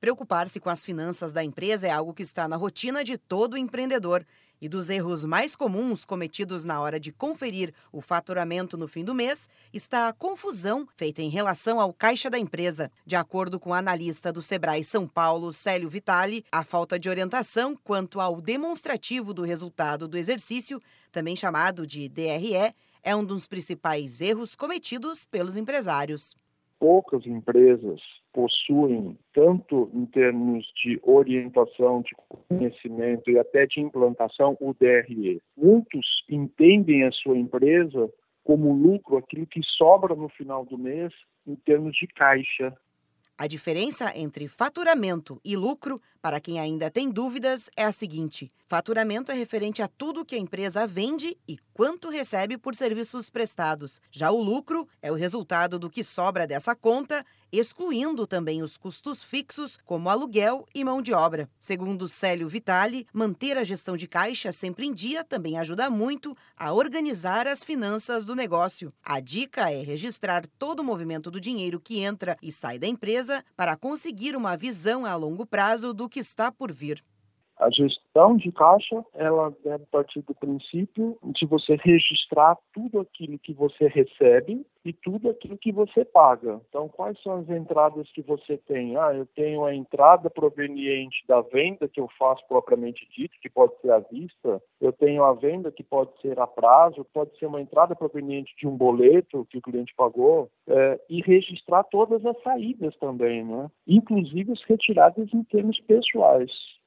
Preocupar-se com as finanças da empresa é algo que está na rotina de todo empreendedor. E dos erros mais comuns cometidos na hora de conferir o faturamento no fim do mês está a confusão feita em relação ao caixa da empresa. De acordo com o analista do Sebrae São Paulo, Célio Vitali, a falta de orientação quanto ao demonstrativo do resultado do exercício, também chamado de DRE, é um dos principais erros cometidos pelos empresários. Poucas empresas possuem, tanto em termos de orientação, de conhecimento e até de implantação, o DRE. Muitos entendem a sua empresa como lucro, aquilo que sobra no final do mês, em termos de caixa. A diferença entre faturamento e lucro, para quem ainda tem dúvidas, é a seguinte: faturamento é referente a tudo que a empresa vende e quanto recebe por serviços prestados. Já o lucro é o resultado do que sobra dessa conta, excluindo também os custos fixos, como aluguel e mão de obra. Segundo Célio Vitali, manter a gestão de caixa sempre em dia também ajuda muito a organizar as finanças do negócio. A dica é registrar todo o movimento do dinheiro que entra e sai da empresa para conseguir uma visão a longo prazo do que está por vir. A gestão de caixa, ela deve partir do princípio de você registrar tudo aquilo que você recebe e tudo aquilo que você paga. Então, quais são as entradas que você tem? Ah, eu tenho a entrada proveniente da venda que eu faço propriamente dito, que pode ser à vista. Eu tenho a venda que pode ser a prazo, pode ser uma entrada proveniente de um boleto que o cliente pagou. É, e registrar todas as saídas também, né? inclusive as retiradas em termos pessoais.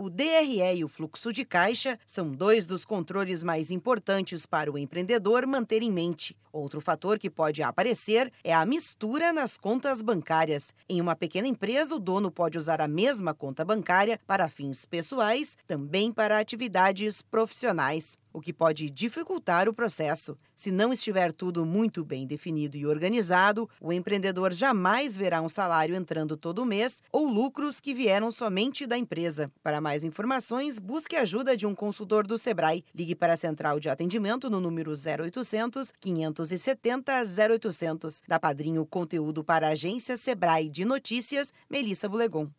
O DRE e o fluxo de caixa são dois dos controles mais importantes para o empreendedor manter em mente. Outro fator que pode aparecer é a mistura nas contas bancárias. Em uma pequena empresa, o dono pode usar a mesma conta bancária para fins pessoais, também para atividades profissionais o que pode dificultar o processo. Se não estiver tudo muito bem definido e organizado, o empreendedor jamais verá um salário entrando todo mês ou lucros que vieram somente da empresa. Para mais informações, busque a ajuda de um consultor do Sebrae. Ligue para a central de atendimento no número 0800 570 0800. Da Padrinho Conteúdo para a agência Sebrae de Notícias, Melissa Bulegon.